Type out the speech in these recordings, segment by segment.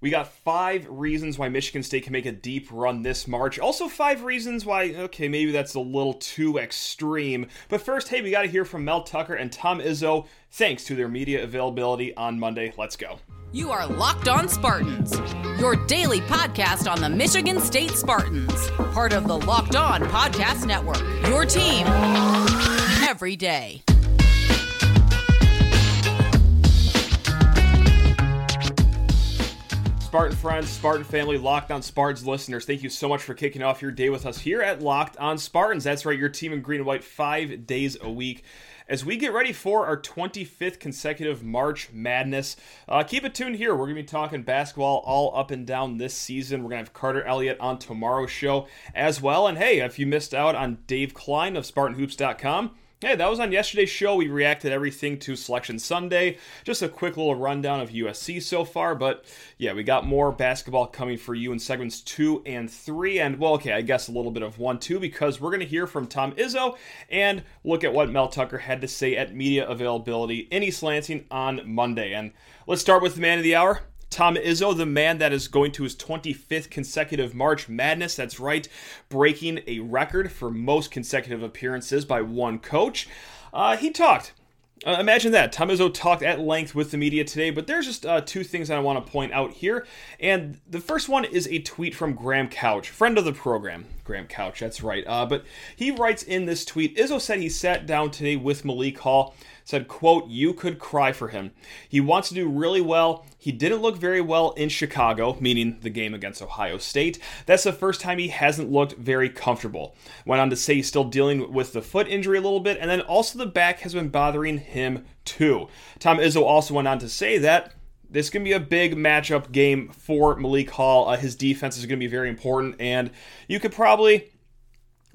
We got five reasons why Michigan State can make a deep run this March. Also, five reasons why, okay, maybe that's a little too extreme. But first, hey, we got to hear from Mel Tucker and Tom Izzo, thanks to their media availability on Monday. Let's go. You are Locked On Spartans, your daily podcast on the Michigan State Spartans, part of the Locked On Podcast Network. Your team every day. Spartan friends, Spartan family, Locked On Spartans listeners, thank you so much for kicking off your day with us here at Locked On Spartans. That's right, your team in green and white five days a week. As we get ready for our 25th consecutive March Madness, uh, keep it tuned here. We're going to be talking basketball all up and down this season. We're going to have Carter Elliott on tomorrow's show as well. And hey, if you missed out on Dave Klein of SpartanHoops.com, Hey, that was on yesterday's show. We reacted everything to Selection Sunday. Just a quick little rundown of USC so far, but yeah, we got more basketball coming for you in segments two and three, and well, okay, I guess a little bit of one too, because we're going to hear from Tom Izzo and look at what Mel Tucker had to say at media availability in East Lansing on Monday. And let's start with the man of the hour. Tom Izzo, the man that is going to his 25th consecutive March Madness. That's right, breaking a record for most consecutive appearances by one coach. Uh, he talked. Uh, imagine that. Tom Izzo talked at length with the media today, but there's just uh, two things I want to point out here. And the first one is a tweet from Graham Couch, friend of the program. Graham Couch, that's right. Uh, but he writes in this tweet Izzo said he sat down today with Malik Hall said, quote, you could cry for him. He wants to do really well. He didn't look very well in Chicago, meaning the game against Ohio State. That's the first time he hasn't looked very comfortable. Went on to say he's still dealing with the foot injury a little bit, and then also the back has been bothering him too. Tom Izzo also went on to say that this can be a big matchup game for Malik Hall. Uh, his defense is going to be very important, and you could probably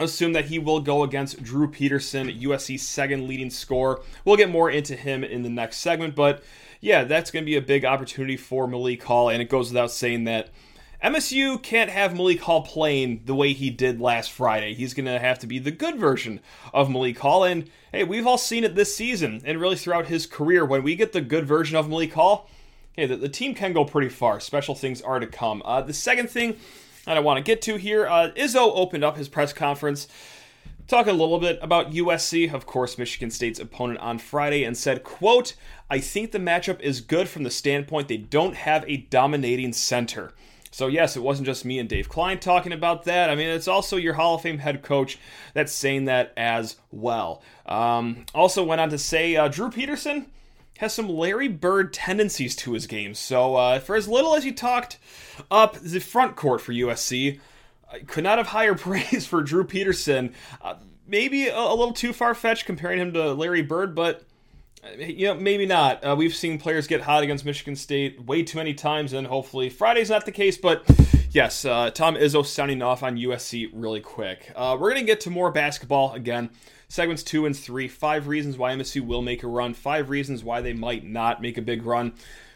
assume that he will go against Drew Peterson, USC's second leading scorer. We'll get more into him in the next segment, but yeah, that's going to be a big opportunity for Malik Hall, and it goes without saying that MSU can't have Malik Hall playing the way he did last Friday. He's going to have to be the good version of Malik Hall, and hey, we've all seen it this season and really throughout his career. When we get the good version of Malik Hall, hey, the, the team can go pretty far. Special things are to come. Uh, the second thing that I want to get to here. Uh, Izzo opened up his press conference talking a little bit about USC, of course, Michigan State's opponent on Friday, and said, quote, I think the matchup is good from the standpoint they don't have a dominating center. So, yes, it wasn't just me and Dave Klein talking about that. I mean, it's also your Hall of Fame head coach that's saying that as well. Um, also, went on to say uh, Drew Peterson has some Larry Bird tendencies to his game. So, uh, for as little as he talked up the front court for USC, I could not have higher praise for Drew Peterson. Uh, maybe a, a, little too far fetched comparing him to Larry Bird, but uh, you know maybe not. Uh, we've seen players get hot against Michigan State way too many times, and hopefully Friday's not the case. But yes, uh, Tom Izzo sounding off on USC really quick. Uh, we're gonna get to more basketball again segments two and three. Five reasons why MSU will make a run, five reasons why they might not make a big run.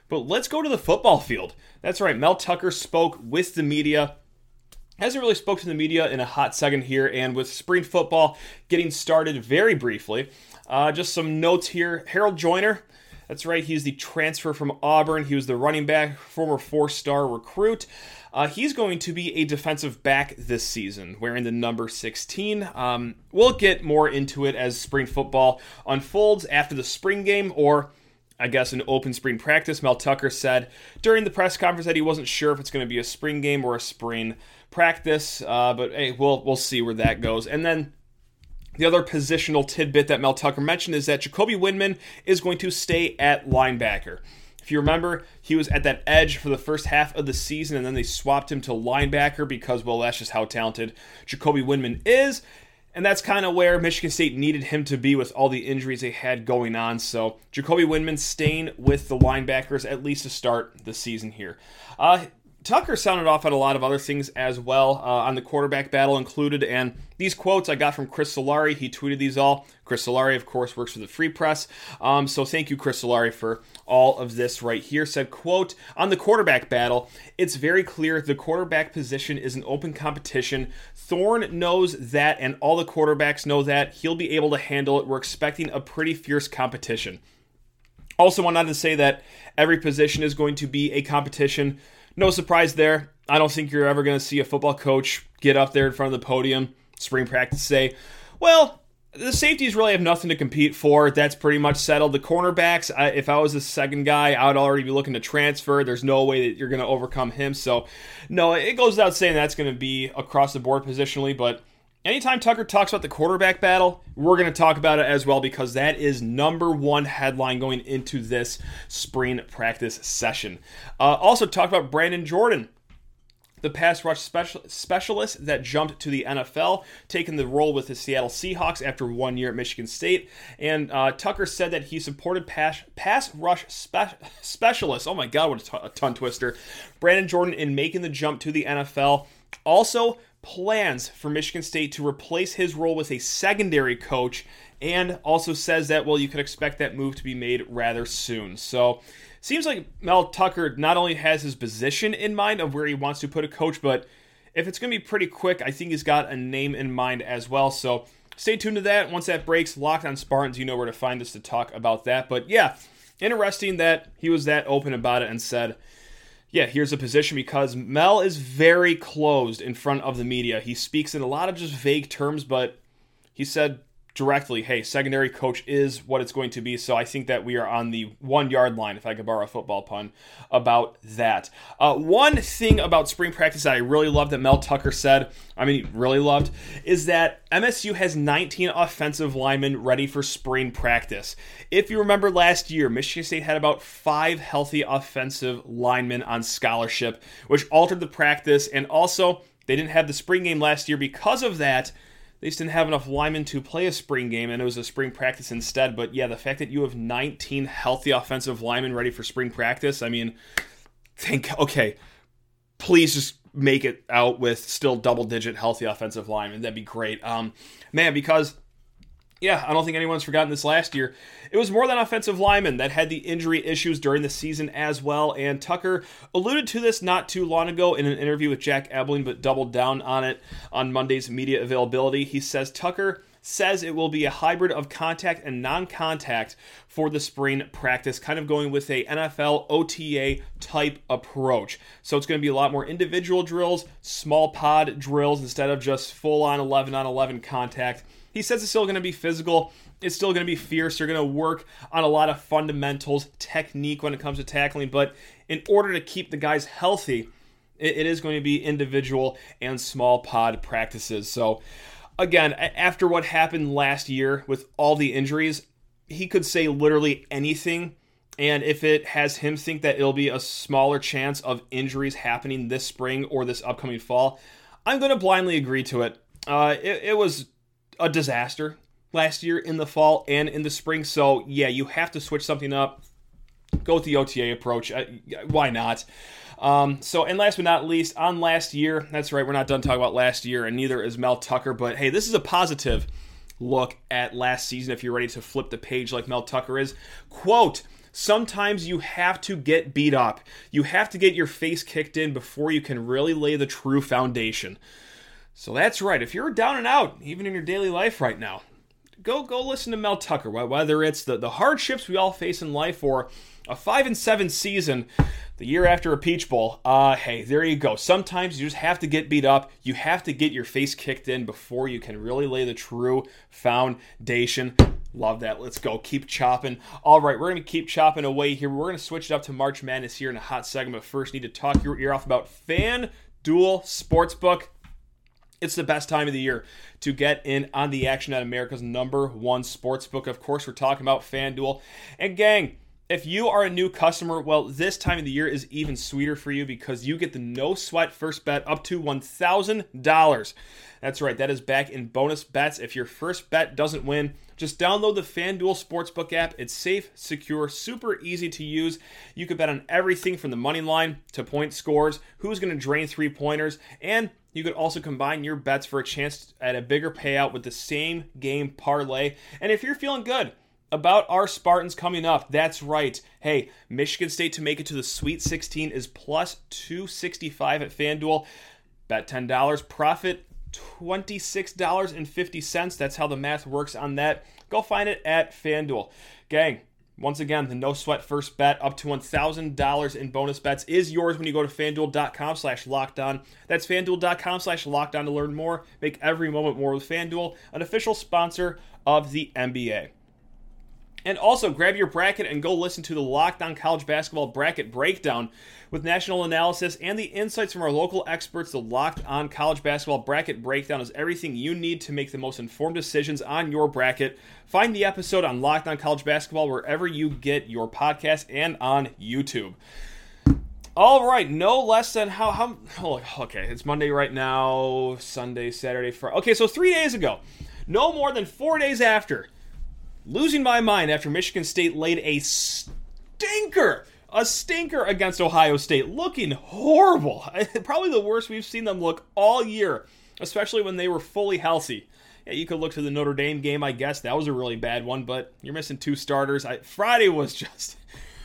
But let's go to the football field. That's right, Mel Tucker spoke with the media. Hasn't really spoke to the media in a hot second here, and with spring football getting started very briefly, uh, just some notes here. Harold Joyner, that's right, he's the transfer from Auburn. He was the running back, former four star recruit. Uh, he's going to be a defensive back this season, wearing the number 16. Um, we'll get more into it as spring football unfolds after the spring game, or I guess an open spring practice. Mel Tucker said during the press conference that he wasn't sure if it's going to be a spring game or a spring practice, uh, but hey, we'll we'll see where that goes. And then the other positional tidbit that Mel Tucker mentioned is that Jacoby Windmon is going to stay at linebacker. If you remember, he was at that edge for the first half of the season, and then they swapped him to linebacker because, well, that's just how talented Jacoby Windmon is. And that's kind of where Michigan State needed him to be with all the injuries they had going on. So Jacoby Windmon staying with the linebackers at least to start the season here. Uh, Tucker sounded off on a lot of other things as well uh, on the quarterback battle included. And these quotes I got from Chris Solari. He tweeted these all. Chris Solari, of course, works for the Free Press. Um, so thank you, Chris Solari, for all of this right here. Said, quote, on the quarterback battle, it's very clear the quarterback position is an open competition. Thorne knows that, and all the quarterbacks know that. He'll be able to handle it. We're expecting a pretty fierce competition. Also, wanted to say that every position is going to be a competition. No surprise there. I don't think you're ever going to see a football coach get up there in front of the podium, spring practice, say, well, the safeties really have nothing to compete for. That's pretty much settled. The cornerbacks, I, if I was the second guy, I would already be looking to transfer. There's no way that you're going to overcome him. So, no, it goes without saying that's going to be across the board positionally. But anytime Tucker talks about the quarterback battle, we're going to talk about it as well because that is number one headline going into this spring practice session. Uh, also, talk about Brandon Jordan the pass rush special, specialist that jumped to the NFL, taking the role with the Seattle Seahawks after one year at Michigan State. And uh, Tucker said that he supported pass, pass rush spe- specialist. Oh my God, what a, t- a tongue twister. Brandon Jordan in making the jump to the NFL. Also, plans for Michigan State to replace his role with a secondary coach, and also says that, well, you could expect that move to be made rather soon. So, seems like Mel Tucker not only has his position in mind of where he wants to put a coach, but if it's going to be pretty quick, I think he's got a name in mind as well. So stay tuned to that. Once that breaks, Locked on Spartans, you know where to find us to talk about that. But yeah, interesting that he was that open about it and said, yeah, here's a position because Mel is very closed in front of the media. He speaks in a lot of just vague terms, but he said directly, hey, secondary coach is what it's going to be. So I think that we are on the one yard line, if I could borrow a football pun, about that. Uh, one thing about spring practice that I really love that Mel Tucker said, I mean, really loved, is that MSU has 19 offensive linemen ready for spring practice. If you remember last year, Michigan State had about five healthy offensive linemen on scholarship, which altered the practice and also. They didn't have the spring game last year because of that they just didn't have enough linemen to play a spring game, and it was a spring practice instead. But yeah, the fact that you have 19 healthy offensive linemen ready for spring practice, I mean, think, okay, please just make it out with still double digit healthy offensive linemen. That'd be great. Um, man, because yeah, I don't think anyone's forgotten this last year. It was more than offensive linemen that had the injury issues during the season as well. And Tucker alluded to this not too long ago in an interview with Jack Ebling, but doubled down on it on Monday's media availability. He says Tucker says it will be a hybrid of contact and non-contact for the spring practice, kind of going with a NFL OTA type approach. So it's going to be a lot more individual drills, small pod drills instead of just full on 11 on 11 contact he says it's still going to be physical. It's still going to be fierce. They're going to work on a lot of fundamentals, technique when it comes to tackling. But in order to keep the guys healthy, it is going to be individual and small pod practices. So, again, after what happened last year with all the injuries, he could say literally anything. And if it has him think that it'll be a smaller chance of injuries happening this spring or this upcoming fall, I'm going to blindly agree to it. Uh, it, it was a disaster last year in the fall and in the spring. So, yeah, you have to switch something up. Go with the OTA approach. Uh, why not? Um, so, and last but not least, on last year, that's right, we're not done talking about last year, and neither is Mel Tucker, but hey, this is a positive look at last season if you're ready to flip the page like Mel Tucker is. Quote, sometimes you have to get beat up. You have to get your face kicked in before you can really lay the true foundation. So that's right. If you're down and out, even in your daily life right now, go go listen to Mel Tucker. Whether it's the, the hardships we all face in life or a five and seven season, the year after a Peach Bowl. Uh, hey, there you go. Sometimes you just have to get beat up. You have to get your face kicked in before you can really lay the true foundation. Love that. Let's go. Keep chopping. All right, we're going to keep chopping away here. We're going to switch it up to March Madness here in a hot segment. But first, need to talk your ear off about Fan FanDuel Sportsbook. It's the best time of the year to get in on the action at America's number one sports book. Of course, we're talking about FanDuel. And gang, if you are a new customer, well, this time of the year is even sweeter for you because you get the no sweat first bet up to $1,000. That's right, that is back in bonus bets. If your first bet doesn't win, just download the FanDuel Sportsbook app. It's safe, secure, super easy to use. You can bet on everything from the money line to point scores, who's going to drain three pointers, and you could also combine your bets for a chance at a bigger payout with the same game parlay. And if you're feeling good about our Spartans coming up, that's right. Hey, Michigan State to make it to the Sweet 16 is plus 265 at FanDuel. Bet $10, profit $26.50. That's how the math works on that. Go find it at FanDuel. Gang, Once again, the no sweat first bet up to $1,000 in bonus bets is yours when you go to fanduel.com slash locked on. That's fanduel.com slash locked on to learn more. Make every moment more with Fanduel, an official sponsor of the NBA. And also, grab your bracket and go listen to the Locked On College Basketball Bracket Breakdown with national analysis and the insights from our local experts. The Locked On College Basketball Bracket Breakdown is everything you need to make the most informed decisions on your bracket. Find the episode on Locked On College Basketball wherever you get your podcast and on YouTube. All right, no less than how how oh, okay, it's Monday right now, Sunday, Saturday, Friday. Okay, so 3 days ago, no more than 4 days after losing my mind after Michigan State laid a stinker, a stinker against Ohio State, looking horrible. Probably the worst we've seen them look all year, especially when they were fully healthy. Yeah, you could look to the Notre Dame game, I guess. That was a really bad one, but you're missing two starters. I, Friday was just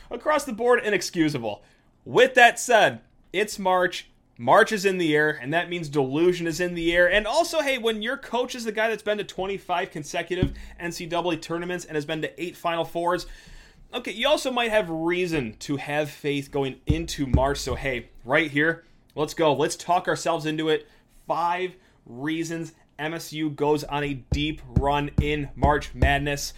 across the board inexcusable. With that said, it's March. March is in the air, and that means delusion is in the air. And also, hey, when your coach is the guy that's been to 25 consecutive NCAA tournaments and has been to eight Final Fours, okay, you also might have reason to have faith going into March. So, hey, right here, let's go. Let's talk ourselves into it. Five reasons MSU goes on a deep run in March Madness.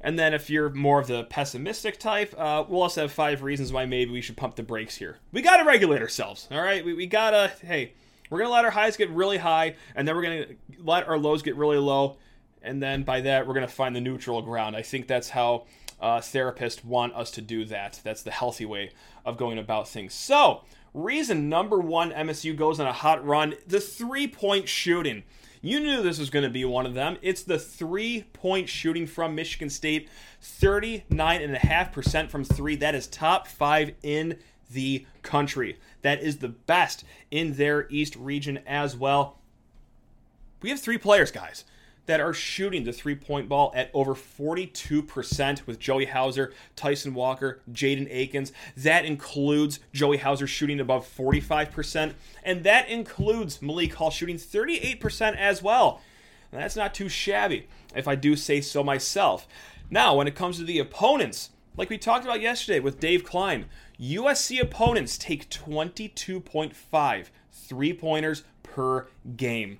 And then if you're more of the pessimistic type, uh, we'll also have five reasons why maybe we should pump the brakes here. We got to regulate ourselves, all right? We, we got to, hey, we're going to let our highs get really high, and then we're going to let our lows get really low. And then by that, we're going to find the neutral ground. I think that's how uh, therapists want us to do that. That's the healthy way of going about things. So, reason number one MSU goes on a hot run the three point shooting. You knew this was going to be one of them. It's the three point shooting from Michigan State 39.5% from three. That is top five in the country. That is the best in their East region as well. We have three players, guys that are shooting the three point ball at over 42% with Joey Hauser, Tyson Walker, Jaden Akins. That includes Joey Hauser shooting above 45%, and that includes Malik Hall shooting 38% as well. that's not too shabby, if I do say so myself. Now, when it comes to the opponents, like we talked about yesterday with Dave Klein, USC opponents take 22.5 three pointers per game.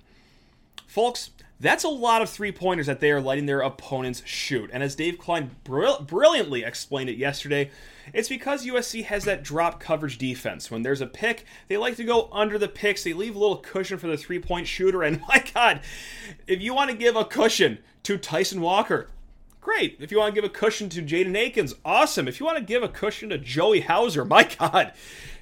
Folks, that's a lot of three pointers that they are letting their opponents shoot. And as Dave Klein brilliantly explained it yesterday, it's because USC has that drop coverage defense. When there's a pick, they like to go under the picks. They leave a little cushion for the three point shooter. And my God, if you want to give a cushion to Tyson Walker, great. If you want to give a cushion to Jaden Akins, awesome. If you want to give a cushion to Joey Hauser, my God,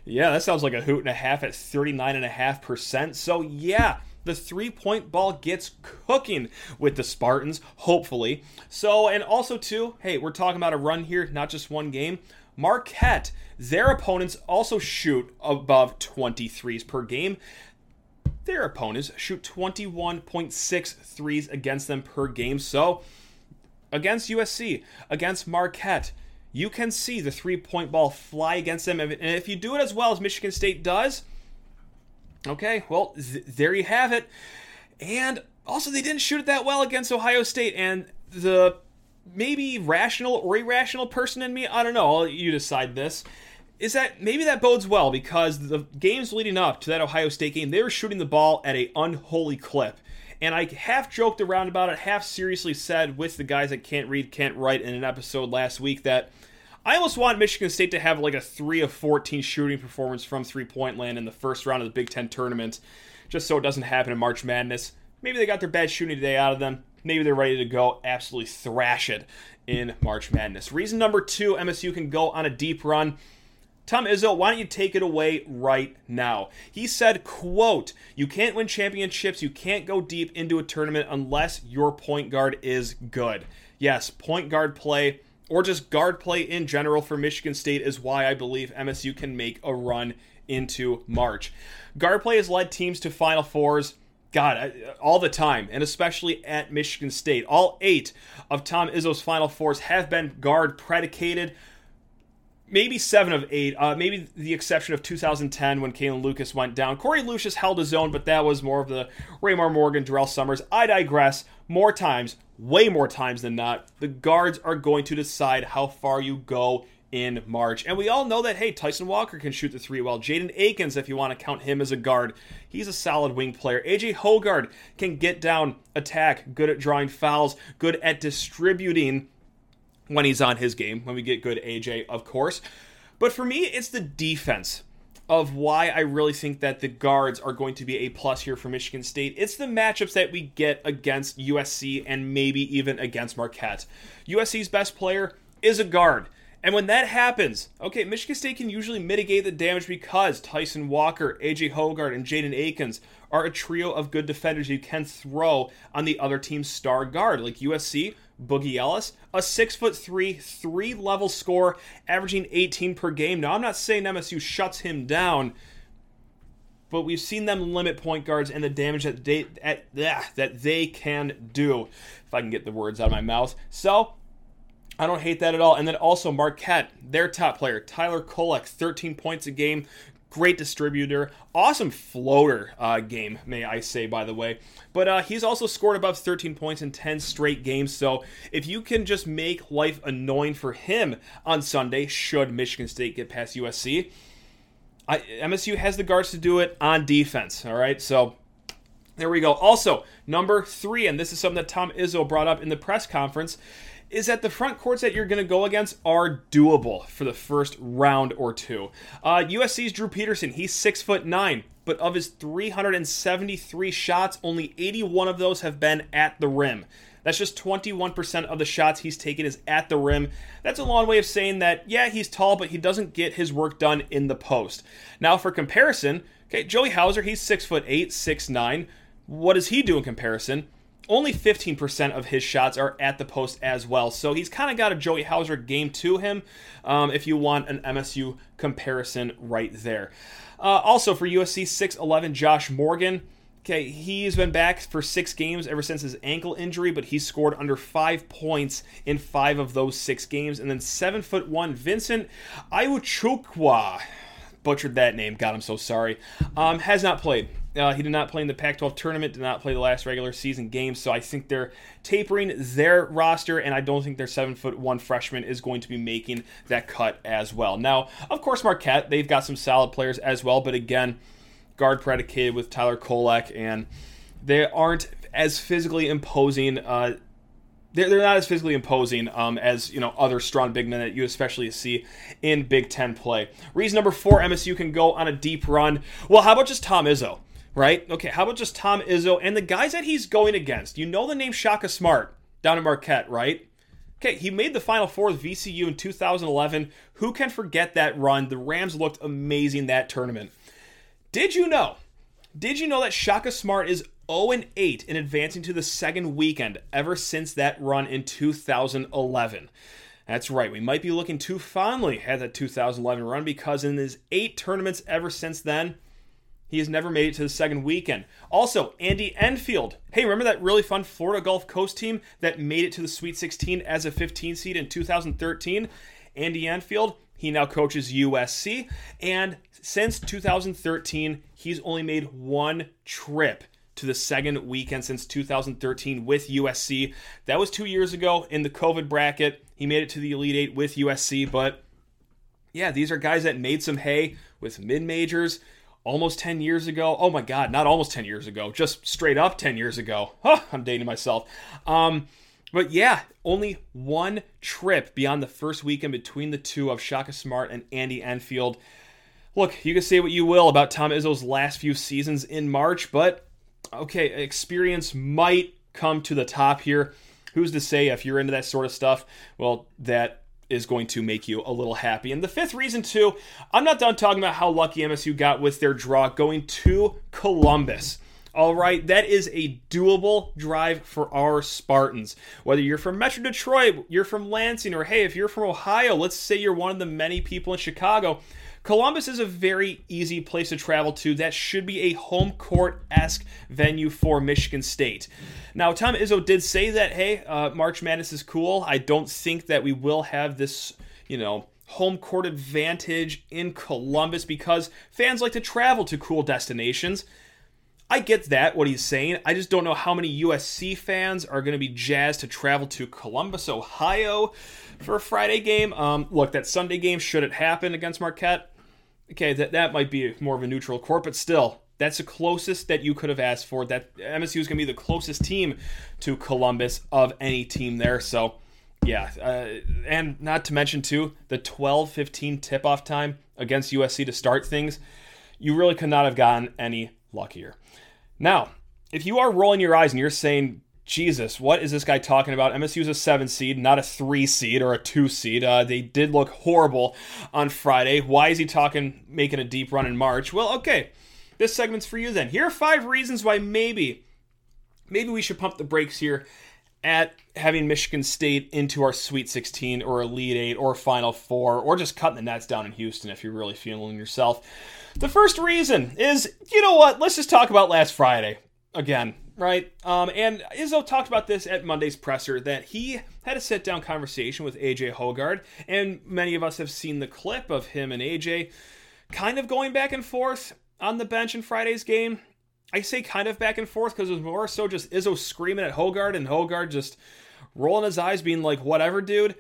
yeah, that sounds like a hoot and a half at 39.5%. So, yeah the three point ball gets cooking with the Spartans, hopefully. So, and also, too, hey, we're talking about a run here, not just one game. Marquette, their opponents also shoot above 23s per game. Their opponents shoot 21.6 threes against them per game. So, against USC, against Marquette, you can see the three point ball fly against them. And if you do it as well as Michigan State does, Okay, well, th- there you have it. And also, they didn't shoot it that well against Ohio State. And the maybe rational or irrational person in me, I don't know, you decide this, is that maybe that bodes well because the games leading up to that Ohio State game, they were shooting the ball at a unholy clip. And I half joked around about it, half seriously said with the guys that can't read, can't write in an episode last week that I almost want Michigan State to have like a 3 of 14 shooting performance from three point land in the first round of the Big Ten tournament, just so it doesn't happen in March Madness. Maybe they got their bad shooting today out of them. Maybe they're ready to go absolutely thrash it in March Madness. Reason number two MSU can go on a deep run. Tom Izzo, why don't you take it away right now? He said, quote, you can't win championships, you can't go deep into a tournament unless your point guard is good. Yes, point guard play or just guard play in general for Michigan State is why I believe MSU can make a run into March. Guard play has led teams to Final Fours. God, all the time, and especially at Michigan State. All eight of Tom Izzo's Final Fours have been guard predicated. Maybe seven of eight. Uh, maybe the exception of 2010 when Kalin Lucas went down. Korie Lucious held his own, but that was more of the Raymar Morgan, Durrell Summers. I digress. More times, way more times than not, the guards are going to decide how far you go in March. And we all know that, hey, Tyson Walker can shoot the three well. Jaden Akins, if you want to count him as a guard, he's a solid wing player. AJ Hoggard can get down, attack, good at drawing fouls, good at distributing when he's on his game, when we get good AJ, of course. But for me, it's the defense of why I really think that the guards are going to be a plus here for Michigan State. It's the matchups that we get against USC and maybe even against Marquette. USC's best player is a guard. And when that happens, okay, Michigan State can usually mitigate the damage because Tyson Walker, AJ Hoggard, and Jaden Akins are a trio of good defenders you can throw on the other team's star guard. Like USC, Boogie Ellis, a six foot three, three level score, averaging 18 per game. Now, I'm not saying MSU shuts him down, but we've seen them limit point guards and the damage that they at, that they can do. If I can get the words out of my mouth, so I don't hate that at all. And then also Marquette, their top player, Tyler Kolek, 13 points a game, great distributor, awesome floater uh, game, may I say, by the way. But uh, he's also scored above 13 points in 10 straight games. So if you can just make life annoying for him on Sunday, should Michigan State get past USC, I, MSU has the guards to do it on defense. All right, so. There we go. Also, number three, and this is something that Tom Izzo brought up in the press conference, is that the front courts that you're going to go against are doable for the first round or two. Uh, USC's Drew Peterson, he's six foot nine, but of his 373 shots, only 81 of those have been at the rim. That's just 21% of the shots he's taken is at the rim. That's a long way of saying that, yeah, he's tall, but he doesn't get his work done in the post. Now, for comparison, okay, Joey Hauser, he's six foot eight, six nine. What does he do in comparison? Only 15% of his shots are at the post as well. So he's kind of got a Joey Hauser game to him um, if you want an MSU comparison right there. Uh, also for USC 6'11, Josh Morgan. Okay, he's been back for six games ever since his ankle injury, but he scored under five points in five of those six games. And then seven foot one Vincent Iwuchukwu, butchered that name. God, I'm so sorry. Um, has not played. Uh, he did not play in the Pac 12 tournament, did not play the last regular season game, so I think they're tapering their roster, and I don't think their seven foot one freshman is going to be making that cut as well. Now, of course, Marquette, they've got some solid players as well, but again, guard predicated with Tyler Kolek, and they aren't as physically imposing. Uh, they're, they're not as physically imposing um, as you know other strong big men that you especially see in Big Ten play. Reason number four: MSU can go on a deep run. Well, how about just Tom Izzo? Right? Okay, how about just Tom Izzo and the guys that he's going against? You know the name Shaka Smart down in Marquette, right? Okay, he made the Final Four with VCU in 2011. Who can forget that run? The Rams looked amazing that tournament. Did you know? Did you know that Shaka Smart is 0 8 in advancing to the second weekend ever since that run in 2011? That's right, we might be looking too fondly at that 2011 run because in his eight tournaments ever since then, he has never made it to the second weekend. Also, Andy Enfield. Hey, remember that really fun Florida Gulf Coast team that made it to the Sweet 16 as a 15 seed in 2013? Andy Enfield, he now coaches USC. And since 2013, he's only made one trip to the second weekend since 2013 with USC. That was two years ago in the COVID bracket. He made it to the Elite Eight with USC, but yeah, these are guys that made some hay with mid majors almost 10 years ago. Oh my God, not almost 10 years ago, just straight up 10 years ago. Huh, I'm dating myself. Um, but yeah, only one trip beyond the first weekend between the two of Shaka Smart and Andy Enfield. Look, you can say what you will about Tom Izzo's last few seasons in March, but okay, experience might come to the top here. Who's to say if you're into that sort of stuff? Well, that is going to make you a little happy. And the fifth reason, too, I'm not done talking about how lucky MSU got with their draw going to Columbus. All right, that is a doable drive for our Spartans. Whether you're from Metro Detroit, you're from Lansing, or hey, if you're from Ohio, let's say you're one of the many people in Chicago, Columbus is a very easy place to travel to. That should be a home court esque venue for Michigan State. Now, Tom Izzo did say that, hey, uh, March Madness is cool. I don't think that we will have this, you know, home court advantage in Columbus because fans like to travel to cool destinations. I get that, what he's saying. I just don't know how many USC fans are going to be jazzed to travel to Columbus, Ohio for a Friday game. Um, look, that Sunday game, should it happen against Marquette, okay, that, that might be more of a neutral court, but still, that's the closest that you could have asked for. That MSU is going to be the closest team to Columbus of any team there. So, yeah, uh, and not to mention too the 12-15 tip-off time against USC to start things. You really could not have gotten any luckier. Now, if you are rolling your eyes and you're saying, Jesus, what is this guy talking about? MSU is a seven seed, not a three seed or a two seed. Uh, they did look horrible on Friday. Why is he talking making a deep run in March? Well, okay, this segment's for you then. Here are five reasons why maybe, maybe we should pump the brakes here at having Michigan State into our Sweet 16 or Elite 8 or Final Four or just cutting the nets down in Houston if you're really feeling yourself. The first reason is, you know what? Let's just talk about last Friday again, right? Um, and Izzo talked about this at Monday's presser that he had a sit down conversation with AJ Hoggard, and many of us have seen the clip of him and AJ kind of going back and forth on the bench in Friday's game. I say kind of back and forth because it was more so just Izzo screaming at Hoggard and Hoggard just rolling his eyes, being like, whatever, dude.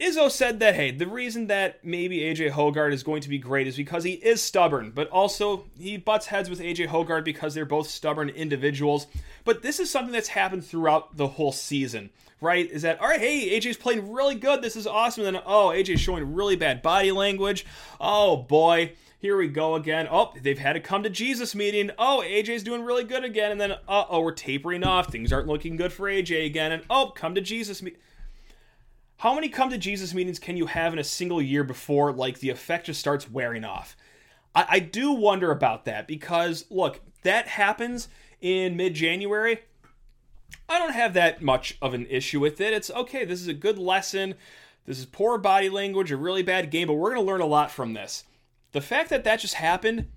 Izzo said that, hey, the reason that maybe AJ Hoggard is going to be great is because he is stubborn, but also he butts heads with AJ Hoggard because they're both stubborn individuals. But this is something that's happened throughout the whole season, right? Is that, all right, hey, AJ's playing really good. This is awesome. And then, oh, AJ's showing really bad body language. Oh, boy. Here we go again. Oh, they've had a come to Jesus meeting. Oh, AJ's doing really good again. And then, uh oh, we're tapering off. Things aren't looking good for AJ again. And oh, come to Jesus meeting. How many come to Jesus meetings can you have in a single year before like the effect just starts wearing off? I, I do wonder about that because look, that happens in mid January. I don't have that much of an issue with it. It's okay, this is a good lesson. This is poor body language, a really bad game, but we're going to learn a lot from this. The fact that that just happened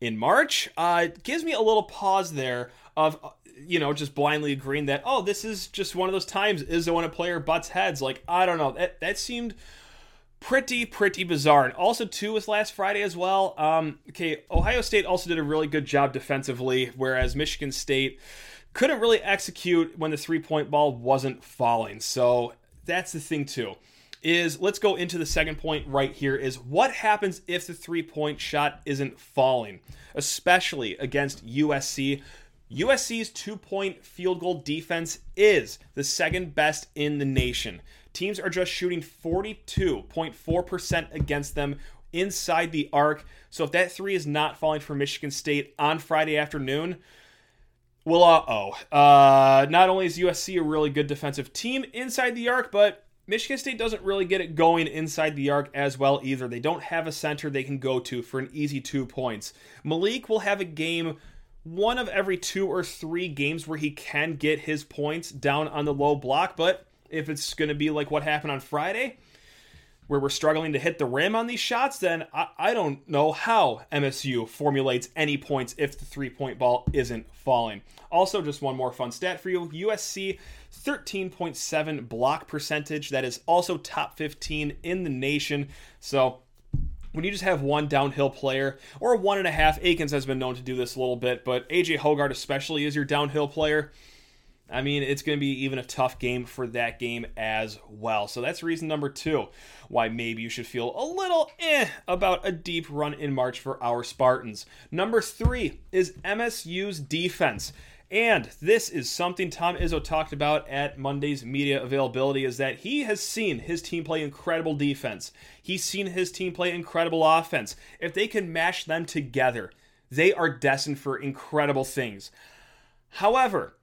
in March uh, gives me a little pause there of you know just blindly agreeing that oh this is just one of those times is when a player butts heads like I don't know that that seemed pretty pretty bizarre and also too was last Friday as well. Um, okay, Ohio State also did a really good job defensively, whereas Michigan State couldn't really execute when the three point ball wasn't falling. So that's the thing too is let's go into the second point right here is what happens if the three point shot isn't falling, especially against USC. USC's two point field goal defense is the second best in the nation. Teams are just shooting 42.4% against them inside the arc. So if that three is not falling for Michigan State on Friday afternoon, well, uh oh. Uh, not only is USC a really good defensive team inside the arc, but Michigan State doesn't really get it going inside the arc as well either. They don't have a center they can go to for an easy two points. Malik will have a game one of every two or three games where he can get his points down on the low block, but if it's going to be like what happened on Friday, where we're struggling to hit the rim on these shots, then I, I don't know how MSU formulates any points if the three point ball isn't falling. Also, just one more fun stat for you USC 13.7 block percentage. That is also top 15 in the nation. So, when you just have one downhill player or one and a half, Akins has been known to do this a little bit, but AJ Hoggard especially is your downhill player. I mean, it's going to be even a tough game for that game as well. So that's reason number two why maybe you should feel a little eh about a deep run in March for our Spartans. Number three is MSU's defense. And this is something Tom Izzo talked about at Monday's media availability is that he has seen his team play incredible defense. He's seen his team play incredible offense. If they can mash them together, they are destined for incredible things. However,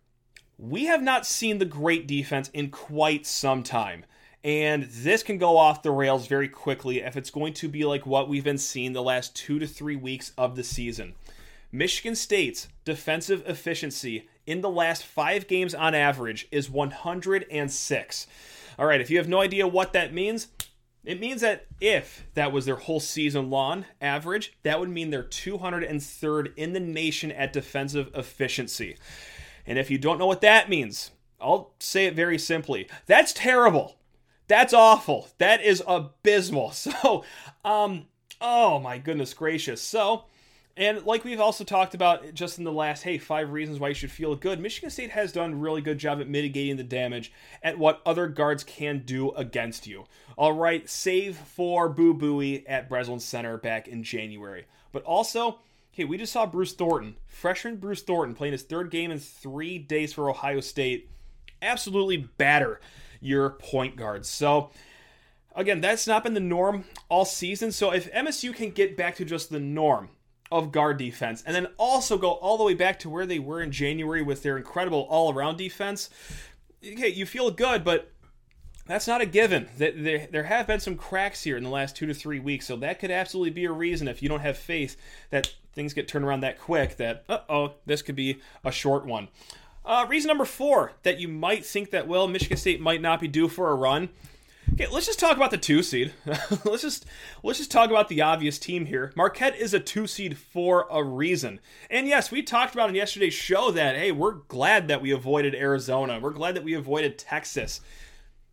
we have not seen the great defense in quite some time. And this can go off the rails very quickly if it's going to be like what we've been seeing the last two to three weeks of the season. Michigan State's defensive efficiency in the last five games on average is 106. All right, if you have no idea what that means, it means that if that was their whole season long average, that would mean they're 203rd in the nation at defensive efficiency. And if you don't know what that means, I'll say it very simply that's terrible. That's awful. That is abysmal. So, um, oh my goodness gracious. So, and like we've also talked about just in the last, hey, five reasons why you should feel good. Michigan State has done a really good job at mitigating the damage at what other guards can do against you. All right, save for Boo Buie at Breslin Center back in January. But also, hey, we just saw Bruce Thornton, freshman Bruce Thornton, playing his third game in three days for Ohio State, absolutely batter your point guards. So, again, that's not been the norm all season. So, if MSU can get back to just the norm, of guard defense, and then also go all the way back to where they were in January with their incredible all around defense. Okay, you feel good, but that's not a given. That there have been some cracks here in the last two to three weeks, so that could absolutely be a reason if you don't have faith that things get turned around that quick. That uh oh, this could be a short one. Uh, reason number four that you might think that well, Michigan State might not be due for a run Okay, let's just talk about the two seed. let's just let's just talk about the obvious team here. Marquette is a two seed for a reason. And yes, we talked about in yesterday's show that hey, we're glad that we avoided Arizona. We're glad that we avoided Texas.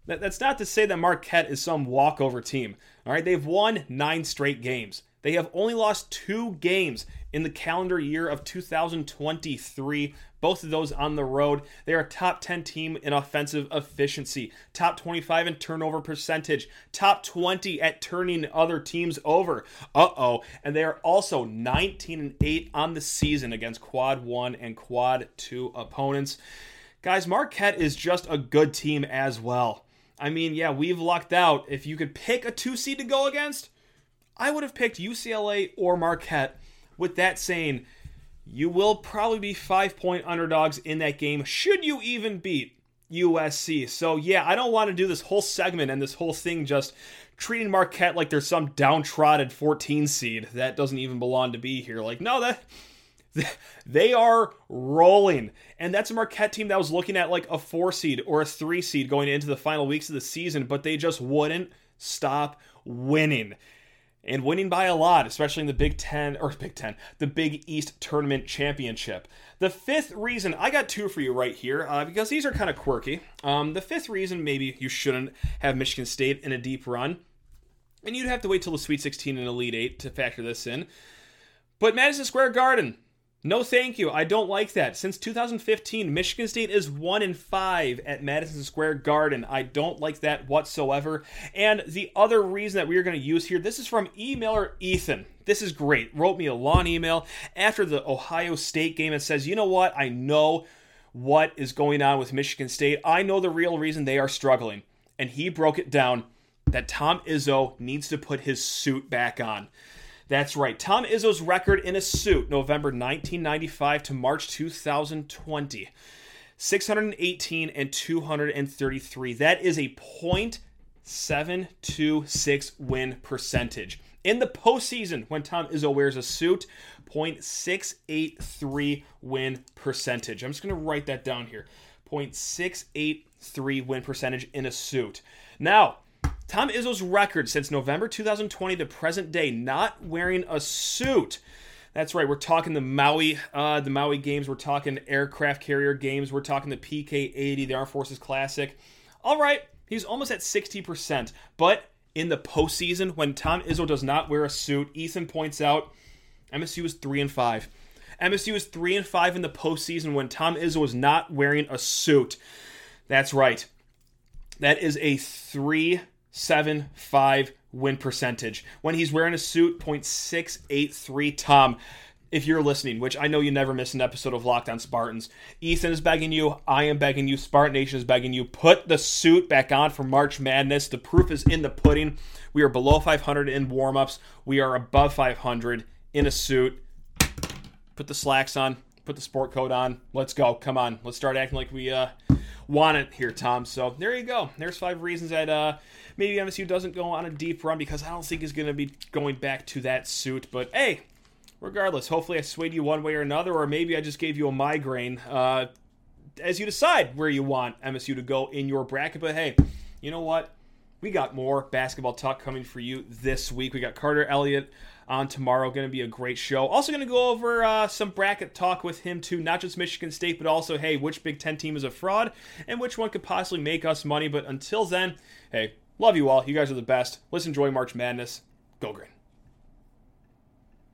That, that's not to say that Marquette is some walkover team. All right, they've won nine straight games. They have only lost two games in the calendar year of 2023 both of those on the road. They are a top 10 team in offensive efficiency, top 25 in turnover percentage, top 20 at turning other teams over. Uh oh. And they are also 19 and 8 on the season against quad 1 and quad 2 opponents. Guys, Marquette is just a good team as well. I mean, yeah, we've lucked out. If you could pick a two seed to go against, I would have picked UCLA or Marquette. With that saying, you will probably be five point underdogs in that game, should you even beat USC. So, yeah, I don't want to do this whole segment and this whole thing just treating Marquette like they're some downtrodden 14 seed that doesn't even belong to be here. Like, no, that. They are rolling. And that's a Marquette team that was looking at like a four seed or a three seed going into the final weeks of the season, but they just wouldn't stop winning and winning by a lot, especially in the Big Ten or Big Ten, the Big East Tournament Championship. The fifth reason I got two for you right here uh, because these are kind of quirky. Um, the fifth reason maybe you shouldn't have Michigan State in a deep run, and you'd have to wait till the Sweet 16 and Elite Eight to factor this in. But Madison Square Garden, no, thank you. I don't like that. Since 2015, Michigan State is 1 in 5 at Madison Square Garden. I don't like that whatsoever. And the other reason that we are going to use here, this is from emailer Ethan. This is great. Wrote me a long email after the Ohio State game and says, "You know what? I know what is going on with Michigan State. I know the real reason they are struggling." And he broke it down that Tom Izzo needs to put his suit back on. That's right. Tom Izzo's record in a suit, November 1995 to March 2020. 618 and 233. That is a .726 win percentage. In the postseason, when Tom Izzo wears a suit, .683 win percentage. I'm just going to write that down here. .683 win percentage in a suit. Now, Tom Izzo's record since November 2020 to present day, not wearing a suit. That's right. We're talking the Maui, uh, the Maui games. We're talking aircraft carrier games. We're talking the PK80, the Armed Forces Classic. All right, he's almost at 60%. But in the postseason, when Tom Izzo does not wear a suit, Ethan points out MSU is three and five. MSU is three and five in the postseason when Tom Izzo was not wearing a suit. That's right. That is a three seven five win percentage. When he's wearing a suit, 0.683 Tom. If you're listening, which I know you never miss an episode of Locked On Spartans, Ethan is begging you, I am begging you, Spartan Nation is begging you, put the suit back on for March Madness. The proof is in the pudding. We are below 500 in warmups. We are above 500 in a suit. Put the slacks on, put the sport coat on. Let's go. Come on. Let's start acting like we uh, want it here, Tom. So there you go. There's five reasons that uh, maybe MSU doesn't go on a deep run because I don't think he's going to be going back to that suit. But hey, regardless, hopefully I swayed you one way or another, or maybe I just gave you a migraine uh, as you decide where you want MSU to go in your bracket. But hey, you know what? we got more basketball talk coming for you this week. We got Carter Elliott on tomorrow. Going to be a great show. Also, going to go over uh, some bracket talk with him, too. Not just Michigan State, but also, hey, which Big Ten team is a fraud and which one could possibly make us money. But until then, hey, love you all. You guys are the best. Let's enjoy March Madness. Go Green.